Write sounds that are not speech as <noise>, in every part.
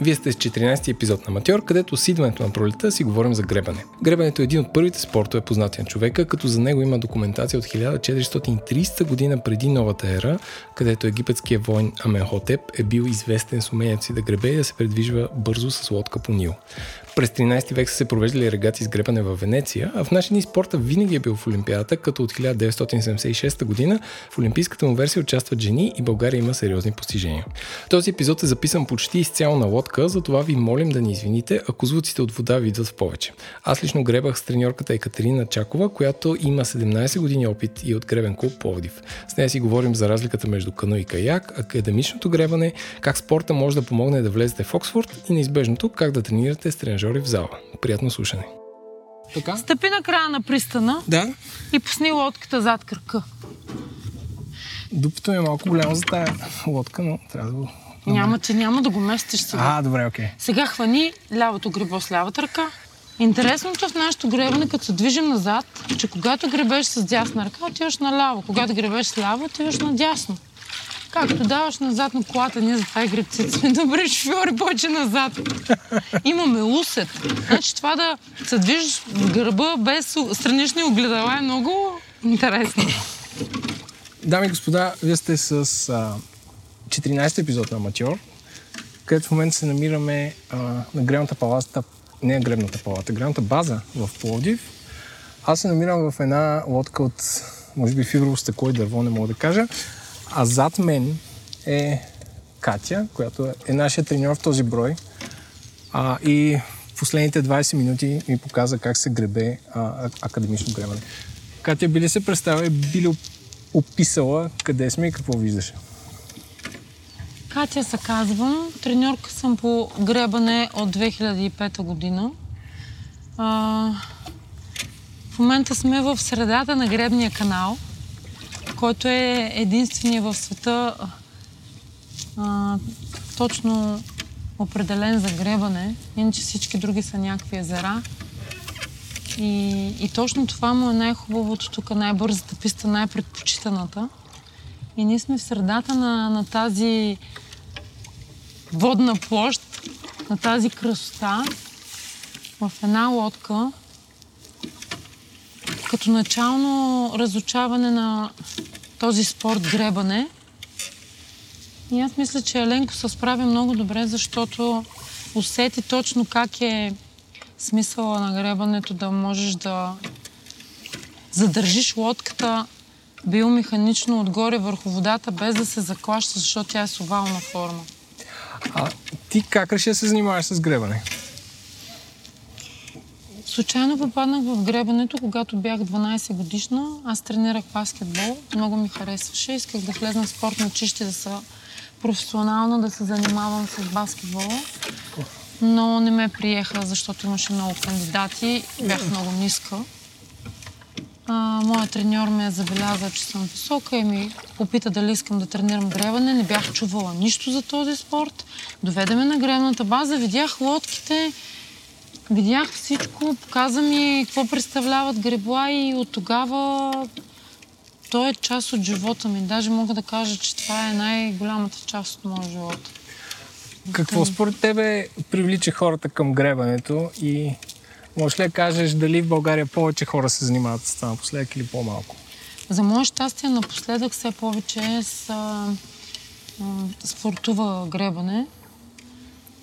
Вие сте с 14-ти епизод на Матьор, където с идването на пролета си говорим за гребане. Гребането е един от първите спортове познати на човека, като за него има документация от 1430 година преди новата ера, където египетският войн Аменхотеп е бил известен с умението си да гребе и да се предвижва бързо с лодка по Нил. През 13 век са се провеждали регати с гребане в Венеция, а в наши дни спорта винаги е бил в Олимпиадата, като от 1976 година в Олимпийската му версия участват жени и България има сериозни постижения. Този епизод е записан почти изцяло на лодка, затова ви молим да ни извините, ако звуците от вода ви идват в повече. Аз лично гребах с треньорката Екатерина Чакова, която има 17 години опит и от гребен клуб Пловдив. С нея си говорим за разликата между кано и каяк, академичното гребане, как спорта може да помогне да влезете в Оксфорд и неизбежното как да тренирате с тренажери в зала. Приятно слушане. Така? Стъпи на края на пристана Да. и пусни лодката зад кръка. Дупето е малко голямо за тая лодка, но трябва да го... Няма, че няма да го местиш сега. А, добре, окей. Сега хвани лявото гребо с лявата ръка. Интересното в нашето гребане, като се движим назад, че когато гребеш с дясна ръка, отиваш наляво. Когато гребеш с ляво, отиваш надясно. Както даваш назад на колата, ние затова и гребците сме <laughs> добри шофьори, повече назад. Имаме усет. Значи това да се движиш в гърба без странични огледала е много интересно. Дами и господа, вие сте с а, 14 епизод на Матьор, където в момента се намираме а, на гребната палата, не гребната палата, гребната база в Пловдив. Аз се намирам в една лодка от, може би, фиброво стъкло и дърво, не мога да кажа. А зад мен е Катя, която е нашия треньор в този брой. А, и последните 20 минути ми показа как се гребе а, академично гребане. Катя, би ли се представя и би ли описала къде сме и какво виждаш? Катя се казвам. Треньорка съм по гребане от 2005 година. А, в момента сме в средата на гребния канал, който е единствения в света а, точно определен за гребане. Иначе всички други са някакви езера. И, и точно това му е най-хубавото тук, най-бързата писта, най-предпочитаната. И ние сме в средата на, на тази водна площ, на тази красота, в една лодка, като начално разучаване на този спорт гребане. И аз мисля, че Еленко се справи много добре, защото усети точно как е смисъла на гребането да можеш да задържиш лодката биомеханично отгоре върху водата, без да се заклаща, защото тя е с овална форма. А ти как реши да се занимаваш с гребане? Случайно попаднах в гребането, когато бях 12 годишна. Аз тренирах баскетбол, много ми харесваше. Исках да влезна в спортно училище, да се професионално да се занимавам с баскетбола. Но не ме приеха, защото имаше много кандидати. Бях много ниска. А, моят треньор ме е забелязал, че съм висока и ми попита дали искам да тренирам гребане. Не бях чувала нищо за този спорт. Доведе ме на гребната база, видях лодките, видях всичко, показа ми какво представляват гребла и от тогава той е част от живота ми. Даже мога да кажа, че това е най-голямата част от моя живот. Какво според тебе привлича хората към гребането и можеш ли да кажеш дали в България повече хора се занимават с това напоследък или по-малко? За мое щастие напоследък все повече с а, а, спортува гребане.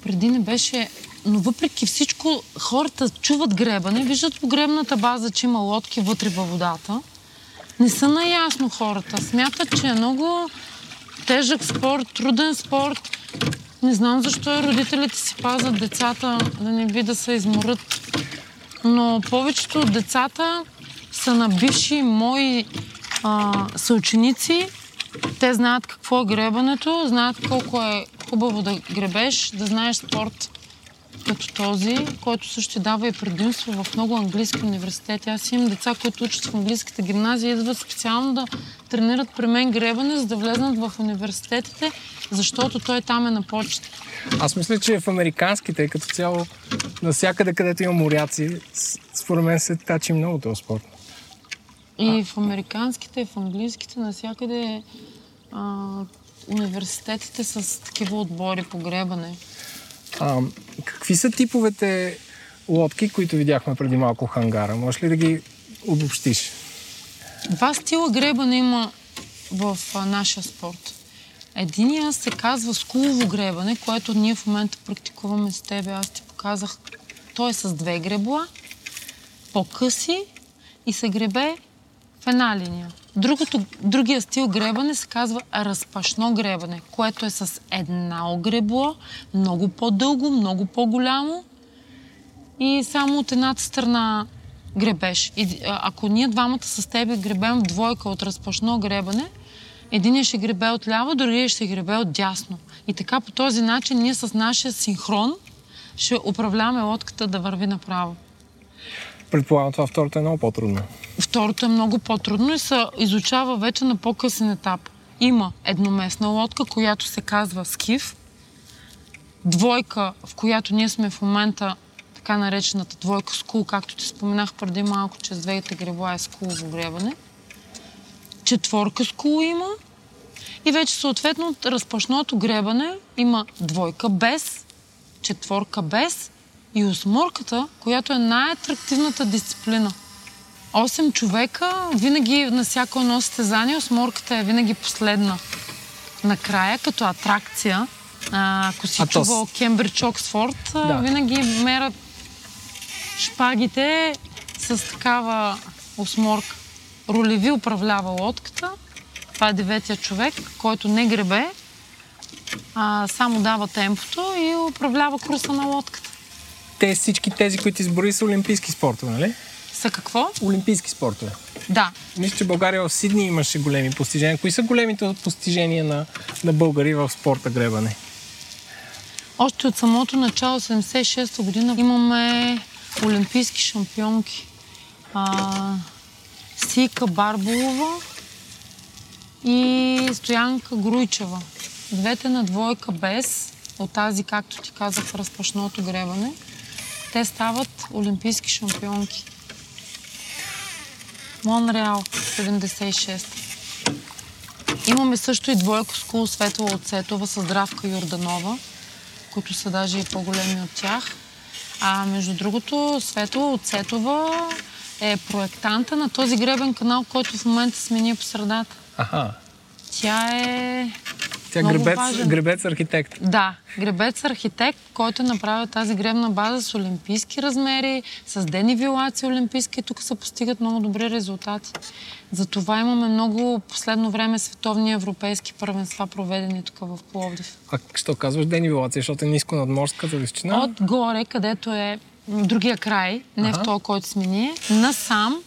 Преди не беше... Но въпреки всичко, хората чуват гребане, виждат по гребната база, че има лодки вътре във водата. Не са наясно хората. Смятат, че е много тежък спорт, труден спорт. Не знам защо и родителите си пазят децата да не би да се изморят. Но повечето от децата са на бивши мои а, съученици. Те знаят какво е гребането, знаят колко е хубаво да гребеш, да знаеш спорт като този, който също дава и предимство в много английски университети. Аз имам деца, които учат в английската гимназия, идват специално да тренират при мен гребане, за да влезнат в университетите, защото той там е на почта. Аз мисля, че в американските, като цяло, навсякъде, където има моряци, според мен се тачи много този спорт. И в американските, и в английските, навсякъде а, университетите с такива отбори по гребане. А, какви са типовете лодки, които видяхме преди малко в хангара? Можеш ли да ги обобщиш? Два стила гребане има в а, нашия спорт. Единия се казва скулово гребане, което ние в момента практикуваме с тебе. Аз ти показах. Той е с две гребла, по-къси и се гребе в една линия. Другото, другия стил гребане се казва разпашно гребане, което е с една огребло, много по-дълго, много по-голямо и само от едната страна гребеш. И, ако ние двамата с тебе гребем двойка от разпашно гребане, Единият ще гребе от ляво, другия ще гребе от дясно. И така по този начин ние с нашия синхрон ще управляваме лодката да върви направо. Предполагам, това второто е много по-трудно. Второто е много по-трудно и се изучава вече на по-късен етап. Има едноместна лодка, която се казва скиф, двойка, в която ние сме в момента така наречената двойка скул, както ти споменах преди малко, че с двете гребла е скулово гребане – четворка с коло има и вече съответно разпашното гребане има двойка без, четворка без и осморката, която е най-атрактивната дисциплина. Осем човека, винаги на всяко едно състезание, осморката е винаги последна. Накрая, като атракция, ако си чувал Кембридж Оксфорд, да. винаги мерят шпагите с такава осморка. Ролеви управлява лодката. Това е деветия човек, който не гребе, а само дава темпото и управлява курса на лодката. Те всички тези, които избори, са олимпийски спортове, нали? Са какво? Олимпийски спортове. Да. Мисля, че България в Сидни имаше големи постижения. Кои са големите постижения на, на българи в спорта гребане? Още от самото начало, 76-та година, имаме олимпийски шампионки. А, Сика Барболова и Стоянка Груйчева. Двете на двойка без, от тази, както ти казах, разпашното гребане, те стават олимпийски шампионки. Монреал, 76. Имаме също и двойка с Кул Светла от Сетова с Здравка Йорданова, които са даже и по-големи от тях. А между другото, Светла от Сетова е проектанта на този гребен канал, който в момента сме ние по средата. Аха. Тя е тя е гребец, гребец архитект. Да, гребец архитект, който е направил тази гребна база с олимпийски размери, с денивилации олимпийски и тук се постигат много добри резултати. Затова имаме много последно време световни европейски първенства, проведени тук в Пловдив. А що казваш денивилация, защото е ниско надморската височина? Отгоре, където е другия край, не ага. в този, който сме ние, насам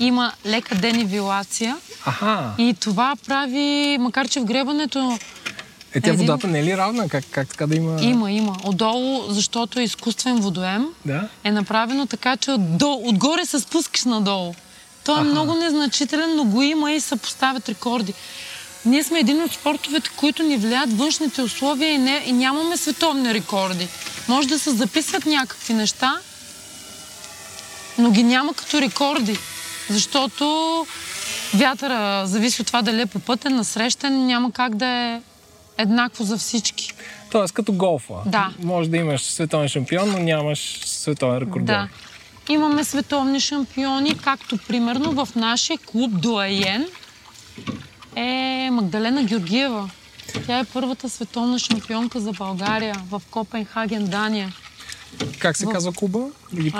има лека денивилация. Аха. И това прави, макар че в гребането... Е, тя един... водата не е ли равна? Как, как така да има... Има, има. Отдолу, защото е изкуствен водоем, да? е направено така, че отдолу, отгоре се спускаш надолу. Той е Аха. много незначителен, но го има и се поставят рекорди. Ние сме един от спортовете, които ни влияят външните условия и, не, и нямаме световни рекорди. Може да се записват някакви неща, но ги няма като рекорди. Защото вятъра зависи от това дали е по пътен, насрещен, няма как да е еднакво за всички. Тоест като голфа. Да. Може да имаш световен шампион, но нямаш световен рекордьор. Да. Имаме световни шампиони, както примерно в нашия клуб Дуаен е Магдалена Георгиева. Тя е първата световна шампионка за България в Копенхаген, Дания. Как се в... казва клуба?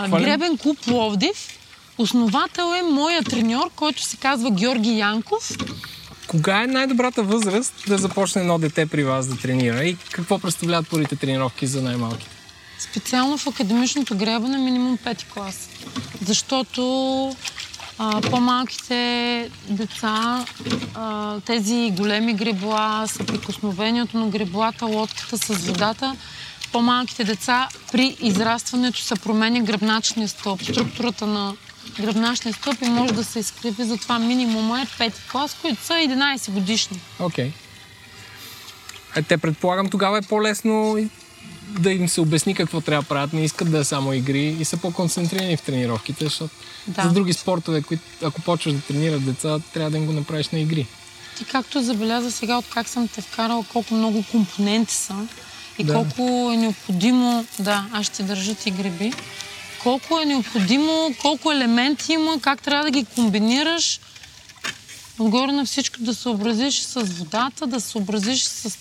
Гребен клуб Ловдив. Основател е моя треньор, който се казва Георги Янков. Кога е най-добрата възраст да започне едно дете при вас да тренира и какво представляват първите тренировки за най-малките? Специално в академичното гребане минимум 5 клас. Защото а, по-малките деца, а, тези големи гребла, съприкосновението на греблата, лодката с водата, по-малките деца при израстването се променя гръбначния стълб, структурата на гръбначния стълб и може да се изкриви. Затова минимума е 5 клас, които са 11 годишни. Окей. Okay. Е, те предполагам тогава е по-лесно да им се обясни какво трябва да правят, не искат да е само игри и са по-концентрирани в тренировките, защото да. за други спортове, които ако почваш да тренират деца, трябва да им го направиш на игри. Ти както забеляза сега, от как съм те вкарала, колко много компоненти са и Да. колко е необходимо... Да, аз ще държа ти греби. Колко е необходимо, колко елементи има, как трябва да ги комбинираш. Отгоре на всичко да съобразиш с водата, да съобразиш с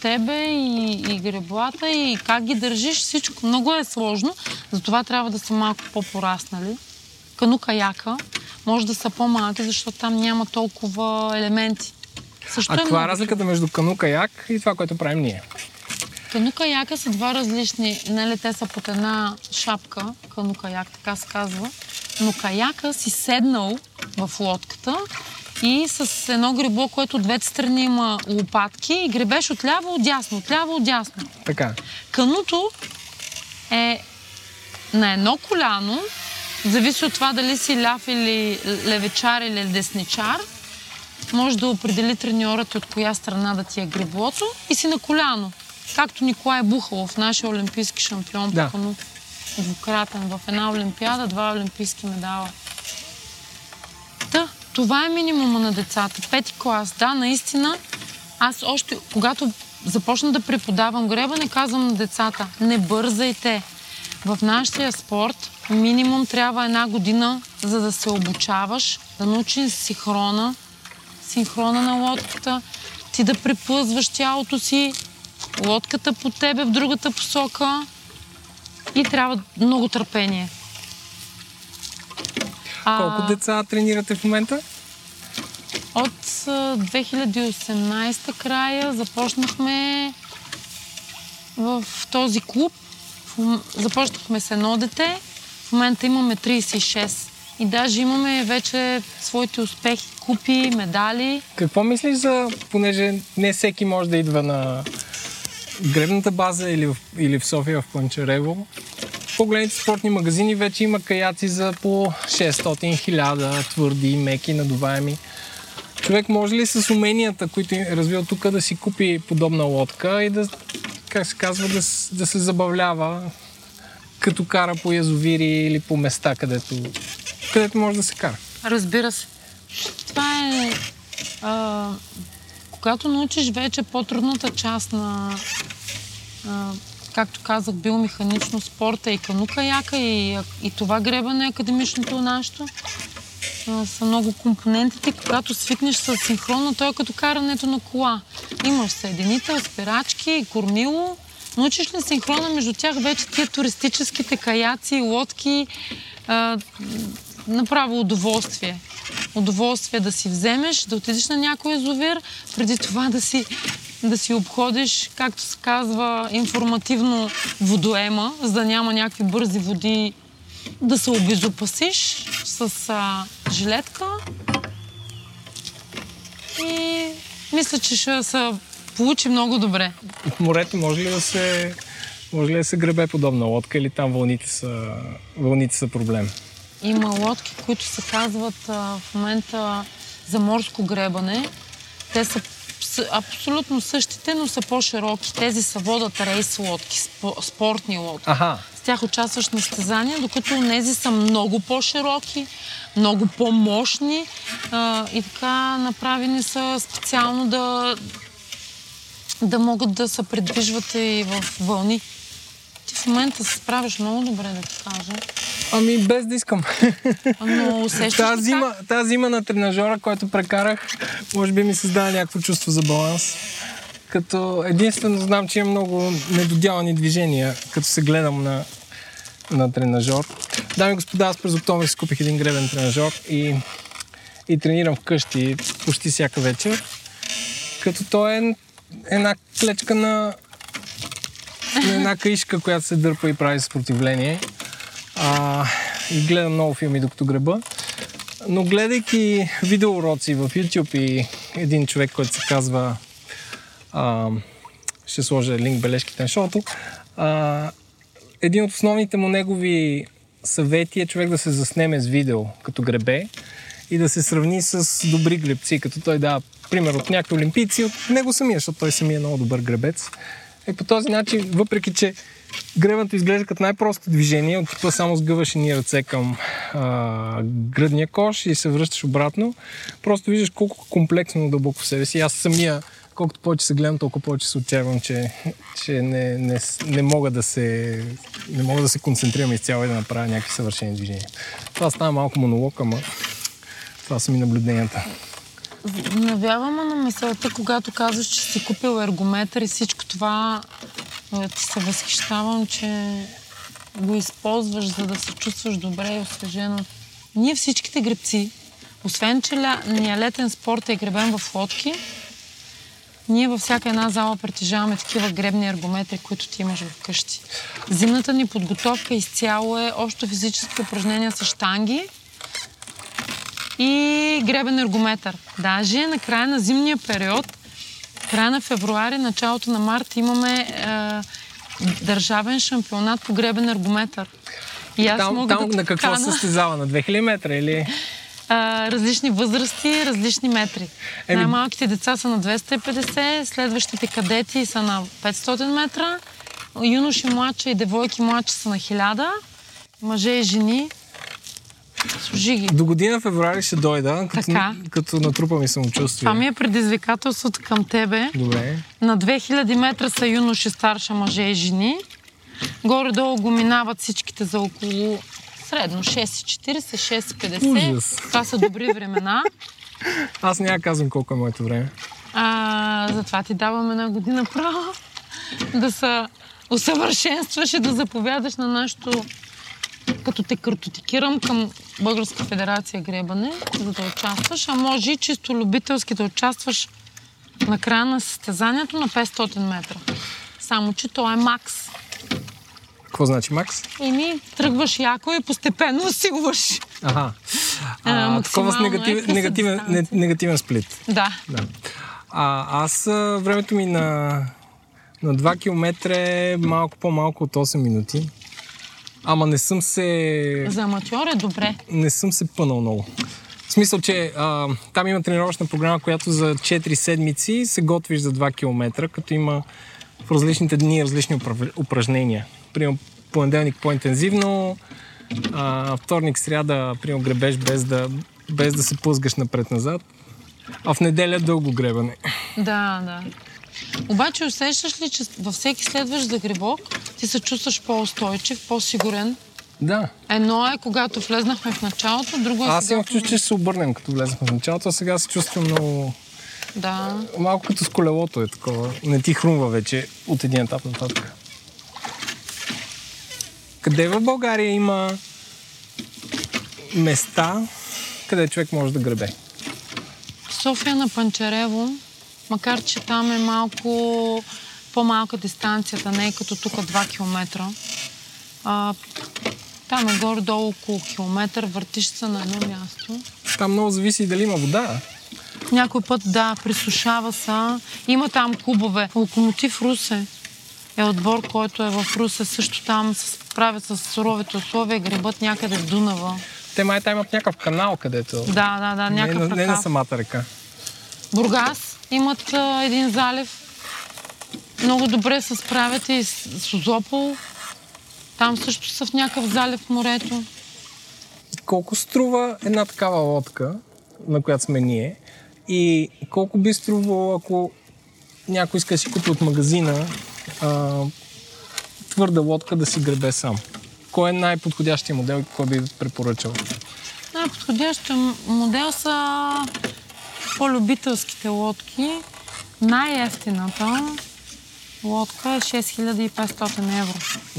тебе и, и греблата и как ги държиш. Всичко много е сложно, затова трябва да са малко по-пораснали. Канука-яка може да са по-малки, защото там няма толкова елементи. Също А е каква е разликата между кану-каяк и това, което правим ние? Канука-яка са два различни, нали, те са под една шапка, канука-як, така се казва. Но каяка си седнал в лодката и с едно гребло, което от двете страни има лопатки и гребеш отляво, отдясно, отляво, отдясно. Така. Кануто е на едно коляно, зависи от това дали си ляв или левечар или десничар, може да определи треньорът от коя страна да ти е греблото и си на коляно. Както Николай Бухалов, нашия олимпийски шампион Да. по кану. Двукратен в една олимпиада, два олимпийски медала. Та, това е минимума на децата. Пети клас. Да, наистина, аз още, когато започна да преподавам гребане, казвам на децата, не бързайте. В нашия спорт минимум трябва една година, за да се обучаваш, да научиш синхрона, синхрона на лодката, ти да преплъзваш тялото си, лодката по тебе в другата посока и трябва много търпение. А, Колко деца тренирате в момента? От а, 2018 края започнахме в този клуб. Започнахме с едно дете. В момента имаме 36. И даже имаме вече своите успехи, купи, медали. Какво мислиш за, понеже не всеки може да идва на гребната база или в, или в София в Панчарево? В по-големите спортни магазини вече има каяци за по 600 1000 твърди, меки, надуваеми. Човек може ли с уменията, които е развил тук, да си купи подобна лодка и да, как се казва, да, да се забавлява, като кара по язовири или по места, където, където може да се кара? Разбира се. Това е... А, когато научиш вече по-трудната част на, а, както казах, биомеханично спорта и канука-яка и, и това гребане академичното нашето, са много компонентите. Когато свикнеш с синхронно, то е като карането на кола. Имаш съединител, спирачки, кормило. Научиш ли синхрона между тях вече тия туристическите каяци, лодки, а, направо удоволствие. Удоволствие да си вземеш, да отидеш на някой язовир, преди това да си, да си обходиш, както се казва, информативно водоема, за да няма някакви бързи води, да се обезопасиш с а, жилетка. И мисля, че ще се получи много добре. В морето може ли да се, може ли да се гребе подобна лодка или там вълните са, вълните са проблем? Има лодки, които се казват а, в момента за морско гребане. Те са абсолютно същите, но са по-широки. Тези са водат рейс лодки, спо- спортни лодки. Аха, С тях участваш на състезания, докато тези са много по-широки, много по-мощни а, и така направени са специално да, да могат да се предвижват и в вълни. Ти в момента се справяш много добре, да ти кажа. Ами без да искам. Но усещаш Тази зима, тази зима на тренажера, който прекарах, може би ми създава някакво чувство за баланс. Като единствено знам, че има много недоделани движения, като се гледам на, на тренажер. Дами и господа, аз през октомври си купих един гребен тренажер и, и тренирам вкъщи почти всяка вечер. Като той е една клечка на, на една каишка, която се дърпа и прави съпротивление. А, и гледам много филми докато греба. Но гледайки видеоуроци в YouTube и един човек, който се казва а, ще сложа линк бележките на шоуто, а, един от основните му негови съвети е човек да се заснеме с видео като гребе и да се сравни с добри гребци, като той дава пример от някакви олимпийци, от него самия, защото той самия е много добър гребец. И по този начин, въпреки че гребането изглежда като най-просто движение, от типа само сгъваш едни ръце към а, гръдния кош и се връщаш обратно, просто виждаш колко комплексно дълбоко в себе си. Аз самия колкото повече се гледам, толкова повече се отчаявам, че, че не, не, не, мога да се, не мога да се концентрирам изцяло и да направя някакви съвършени движения. Това става малко монолог, ама това са ми наблюденията. Навявам на мисълта, когато казваш, че си купил ергометър и всичко това, е, ти се възхищавам, че го използваш, за да се чувстваш добре и освежено. Ние всичките гребци, освен, че ля... ния летен спорт е гребен в лодки, ние във всяка една зала притежаваме такива гребни аргометри, които ти имаш вкъщи. Зимната ни подготовка изцяло е общо физически упражнения с штанги и гребен ергометър. Даже на края на зимния период, края на февруари, началото на март имаме е, държавен шампионат по гребен ергометър. И аз там, мога там да на какво кана... състезава? На 2000 метра или? а, различни възрасти, различни метри. Еми... Най-малките деца са на 250, следващите кадети са на 500 метра, юноши младши и девойки младши са на 1000, мъже и жени Служи ги. До година февруари ще дойда, като, така. като натрупа ми самочувствие. Това ми е предизвикателството към тебе. Добре. На 2000 метра са юноши, старша мъже и жени. Горе-долу го минават всичките за около Средно 6,40, 6,50. Това са добри времена. Аз няма казвам колко е моето време. А, затова ти давам една година право да се усъвършенстваш и да заповядаш на нашото като те картотикирам към Българска федерация гребане, за да участваш, а може и чисто любителски да участваш на края на състезанието на 500 метра. Само, че то е макс. Какво значи макс? Еми, тръгваш яко и постепенно <laughs> усилваш. Ага. А, а, такова с негатив, е негативен, не, негативен сплит. Да. да. А, аз времето ми на, на 2 км е малко по-малко от 8 минути. Ама не съм се... За аматьор е добре. Не съм се пънал много. В смисъл, че а, там има тренировъчна програма, която за 4 седмици се готвиш за 2 км, като има в различните дни различни упражнения примерно понеделник по-интензивно, а, вторник, сряда, примерно гребеш без да, без да се плъзгаш напред-назад, а в неделя дълго гребане. Да, да. Обаче усещаш ли, че във всеки следващ загребок ти се чувстваш по-устойчив, по-сигурен? Да. Едно е, когато влезнахме в началото, друго е Аз имах чувство, че ще се обърнем, като влезнахме в началото, а сега се чувствам много... Да. Малко като с колелото е такова. Не ти хрумва вече от един етап нататък. Къде в България има места, къде човек може да гребе? София на Панчарево, макар че там е малко по-малка дистанцията, не е като тук 2 км. А, там е горе-долу около километър, въртиш се на едно място. Там много зависи дали има вода. Някой път, да, присушава се. Има там клубове. Локомотив Русе е отбор, който е в Русе. Също там се справят с суровите условия, гребат някъде в Дунава. Те май там имат някакъв канал, където... Да, да, да, някакъв не, не, не на самата река. Бургас имат а, един залив. Много добре се справят и с Созопол. Там също са в някакъв залив в морето. Колко струва една такава лодка, на която сме ние? И колко би струвало, ако някой иска да си купи от магазина а, твърда лодка да си гребе сам. Кой е най-подходящия модел и кой би препоръчал? Най-подходящия модел са по-любителските лодки. Най-ефтината лодка е 6500 евро.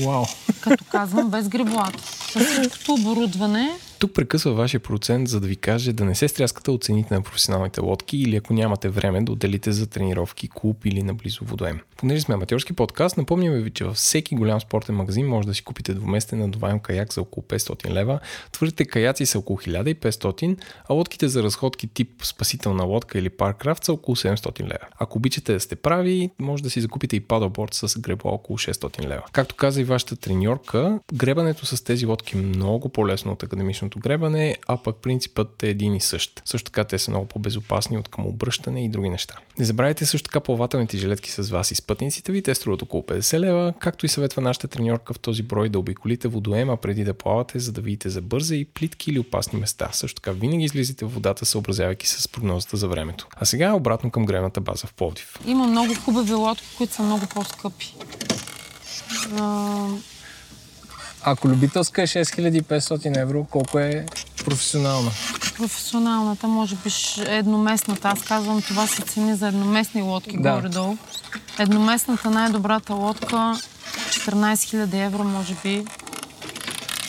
Вау! Като казвам, без греблата. С всичкото оборудване тук прекъсва вашия процент, за да ви каже да не се стряскате от цените на професионалните лодки или ако нямате време да отделите за тренировки, клуб или наблизо водоем. Понеже сме аматьорски подкаст, напомняме ви, че във всеки голям спортен магазин може да си купите двуместен надуваем каяк за около 500 лева, твърдите каяци са около 1500, а лодките за разходки тип спасителна лодка или паркрафт са около 700 лева. Ако обичате да сте прави, може да си закупите и падълборд с греба около 600 лева. Както каза и вашата треньорка, гребането с тези лодки е много по-лесно от академичното гребане, а пък принципът е един и същ. Също така те са много по-безопасни от към обръщане и други неща. Не забравяйте също така плавателните жилетки с вас пътниците ви. Те струват около 50 лева, както и съветва нашата треньорка в този брой да обиколите водоема преди да плавате, за да видите за бърза и плитки или опасни места. Също така винаги излизате в водата, съобразявайки с прогнозата за времето. А сега обратно към гревната база в Пловдив. Има много хубави лодки, които са много по-скъпи. Ако любителска е 6500 евро, колко е професионална? професионалната, може би едноместната. Аз казвам, това са цени за едноместни лодки Да. горе-долу. Едноместната, най-добрата лодка, 14 000 евро, може би.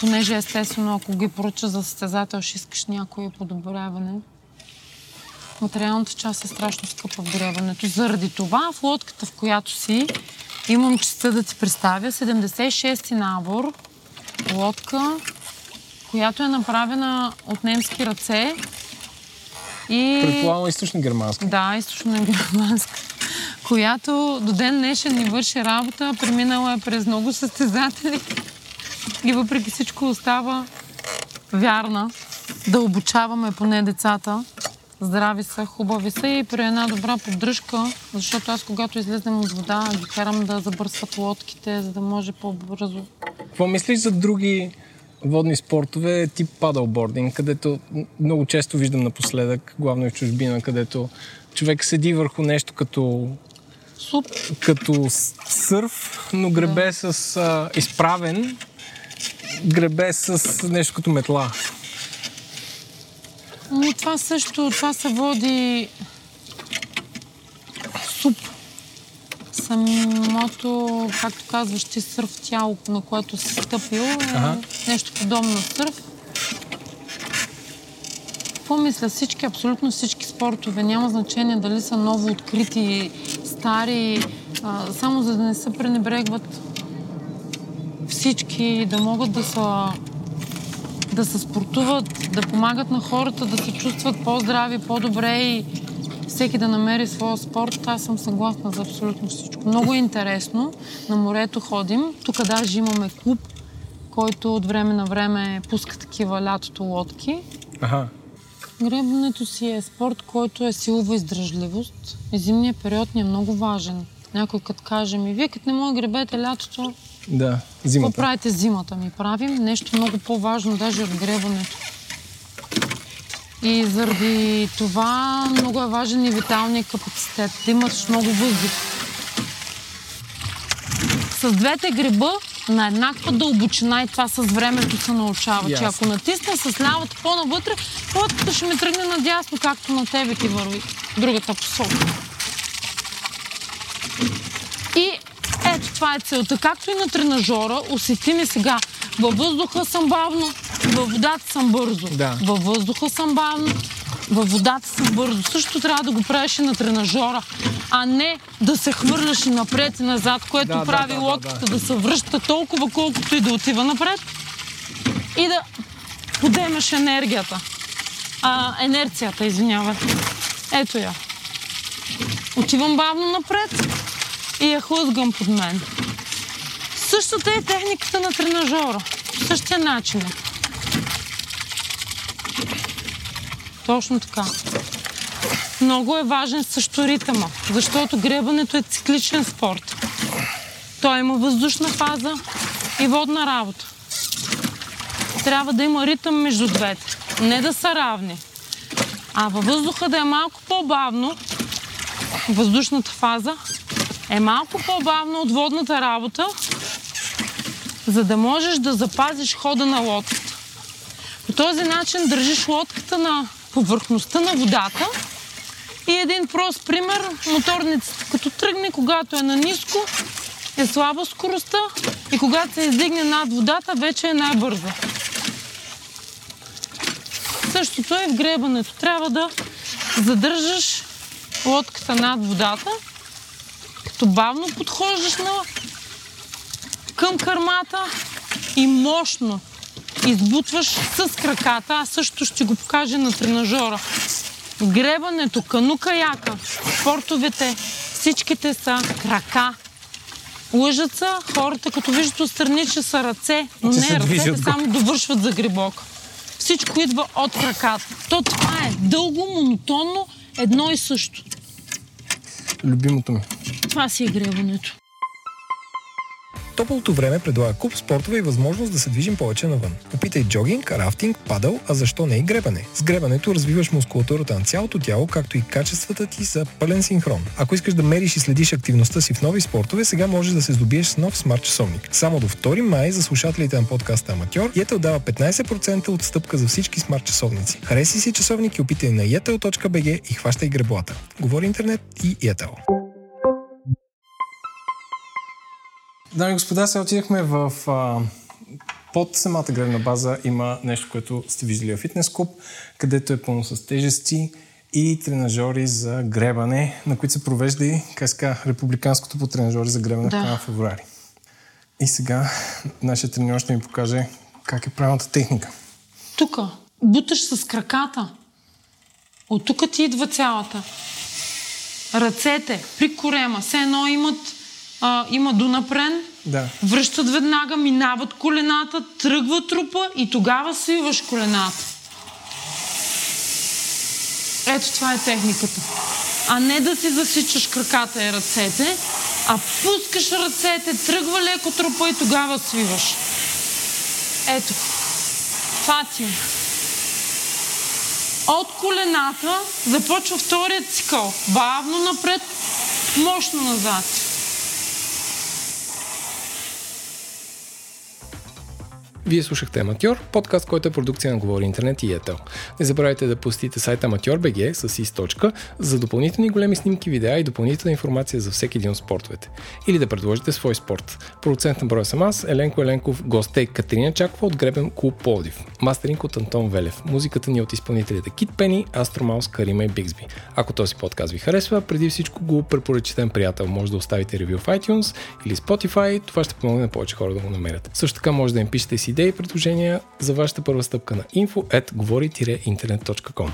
Понеже естествено, ако ги поръча за състезател, ще искаш някое подобряване. Материалната част е страшно скъпа в гребането. Заради това в лодката, в която си, имам честа да ти представя 76-ти набор лодка, която е направена от немски ръце и... Предполагам източно германска. Да, източна германска, която до ден днешен ни върши работа, преминала е през много състезатели и въпреки всичко остава вярна да обучаваме поне децата. Здрави са, хубави са и при една добра поддръжка, защото аз когато излезем от вода ги карам да забърсват лодките, за да може по-бързо Какво мислиш за други водни спортове, тип падълбординг, където много често виждам напоследък, главно и в чужбина, където човек седи върху нещо като, суп. като сърф, но гребе с а, изправен, гребе с нещо като метла. Ами това също, това се води Самото, както казваш, ти сърф тяло, на което си стъпил, е Ага. нещо подобно на сърф. Какво мисля? Всички, абсолютно всички спортове, няма значение дали са ново открити, стари, а, само за да не се пренебрегват всички, да могат да са да се спортуват, да помагат на хората да се чувстват по-здрави, по-добре и всеки да намери своя спорт. Аз съм съгласна за абсолютно всичко. Много е интересно. На морето ходим. Тук даже имаме клуб, който от време на време пуска такива лятото лодки. Ага. Гребането си е спорт, който е силова издръжливост. И зимният период ни е много важен. Някой като каже ми, вие като не може гребете лятото, Да, какво зимата. правите зимата? Ми правим нещо много по-важно, даже от гребането. И заради това много е важен и виталния капацитет. Да имаш много въздух. С двете гриба на еднаква дълбочина и това с времето се научава, че Ясно. ако натисна с лявата по-навътре, лодката ще ми тръгне надясно, както на тебе ти върви другата посока. И ето това е целта. Както и на тренажора, усети ми сега. Във въздуха съм бавно, във водата съм бързо. Да. Във въздуха съм бавно, във водата съм бързо. Също трябва да го правиш и на тренажора, а не да се хвърляш и напред и назад, което Да, да, прави да, да, лодката да, се връща толкова, колкото и да отива напред и да подемаш енергията. А, енерцията, извинявай. Ето я. Отивам бавно напред и я хлъзгам под мен. Същата е техниката на тренажора. Същия начин. е. Точно така. Много е важен също ритъма, защото гребането е цикличен спорт. Той има въздушна фаза и водна работа. Трябва да има ритъм между двете. Не да са равни. А във въздуха да е малко по-бавно, въздушната фаза е малко по-бавна от водната работа, за да можеш да запазиш хода на лодката. По този начин държиш лодката на повърхността на водата и един прост пример, моторницата като тръгне, когато е на ниско, е слаба скоростта и когато се издигне над водата, вече е най-бърза. Същото е в гребането. Трябва да задържаш лодката над водата, като бавно подхождаш на... към кърмата и мощно избутваш с краката. Аз също ще го покажа на тренажора. Гребането, канука-яка, спортовете, всичките са крака. Лъжат са хората, като виждат отстрани, че са ръце, но не, се ръцете движат само довършват за грибока. Всичко идва от краката. То това е дълго, монотонно, едно и също. Любимото ми. това си е гребането. Топлото време предлага куп спортове и възможност да се движим повече навън. Опитай джогинг, рафтинг, падъл, а защо не и гребане. С гребането развиваш мускулатурата на цялото тяло, както и качествата ти са пълен синхрон. Ако искаш да мериш и следиш активността си в нови спортове, сега можеш да се здобиеш с нов смарт часовник. Само до 2 май за слушателите на подкаста Аматьор, Yetel дава 15% отстъпка за всички смарт часовници. Хареси си часовник и опитай на yetel.bg и хващай греблата. Говори интернет и Yetel. Дами и господа, сега отидахме в... А, под самата гребна база има нещо, което сте виждали в фитнес клуб, където е пълно с тежести и тренажери за гребане, на които се провежда и КСК републиканското по тренажери за гребане да. в края февруари. И сега нашия треньор ще ми покаже как е правилната техника. Тук. Буташ с краката. От тук ти идва цялата. Ръцете при корема. Все едно имат а, има дунапрен, да. връщат веднага, минават колената, тръгва трупа и тогава свиваш колената. Ето това е техниката. А не да си засичаш краката и ръцете, а пускаш ръцете, тръгва леко трупа и тогава свиваш. Ето. Ти е. От колената започва вторият цикъл. Бавно напред, мощно назад. Вие слушахте Аматьор, подкаст, който е продукция на Говори Интернет и Етел. Не забравяйте да посетите сайта Amateur.bg с източка за допълнителни големи снимки, видеа и допълнителна информация за всеки един от спортовете. Или да предложите свой спорт. Продуцент на броя съм аз, Еленко Еленков, гост е Катерина Чакова от Гребен Клуб Плодив. Мастеринг от Антон Велев. Музиката ни е от изпълнителите Кит Пени, Астромаус, Карима и Бигсби. Ако този подкаст ви харесва, преди всичко го препоръчите на приятел. Може да оставите ревю в iTunes или Spotify. Това ще помогне на повече хора да го намерят. Също така може да им пишете си идеи и предложения за вашата първа стъпка на info at говори-интернет.com.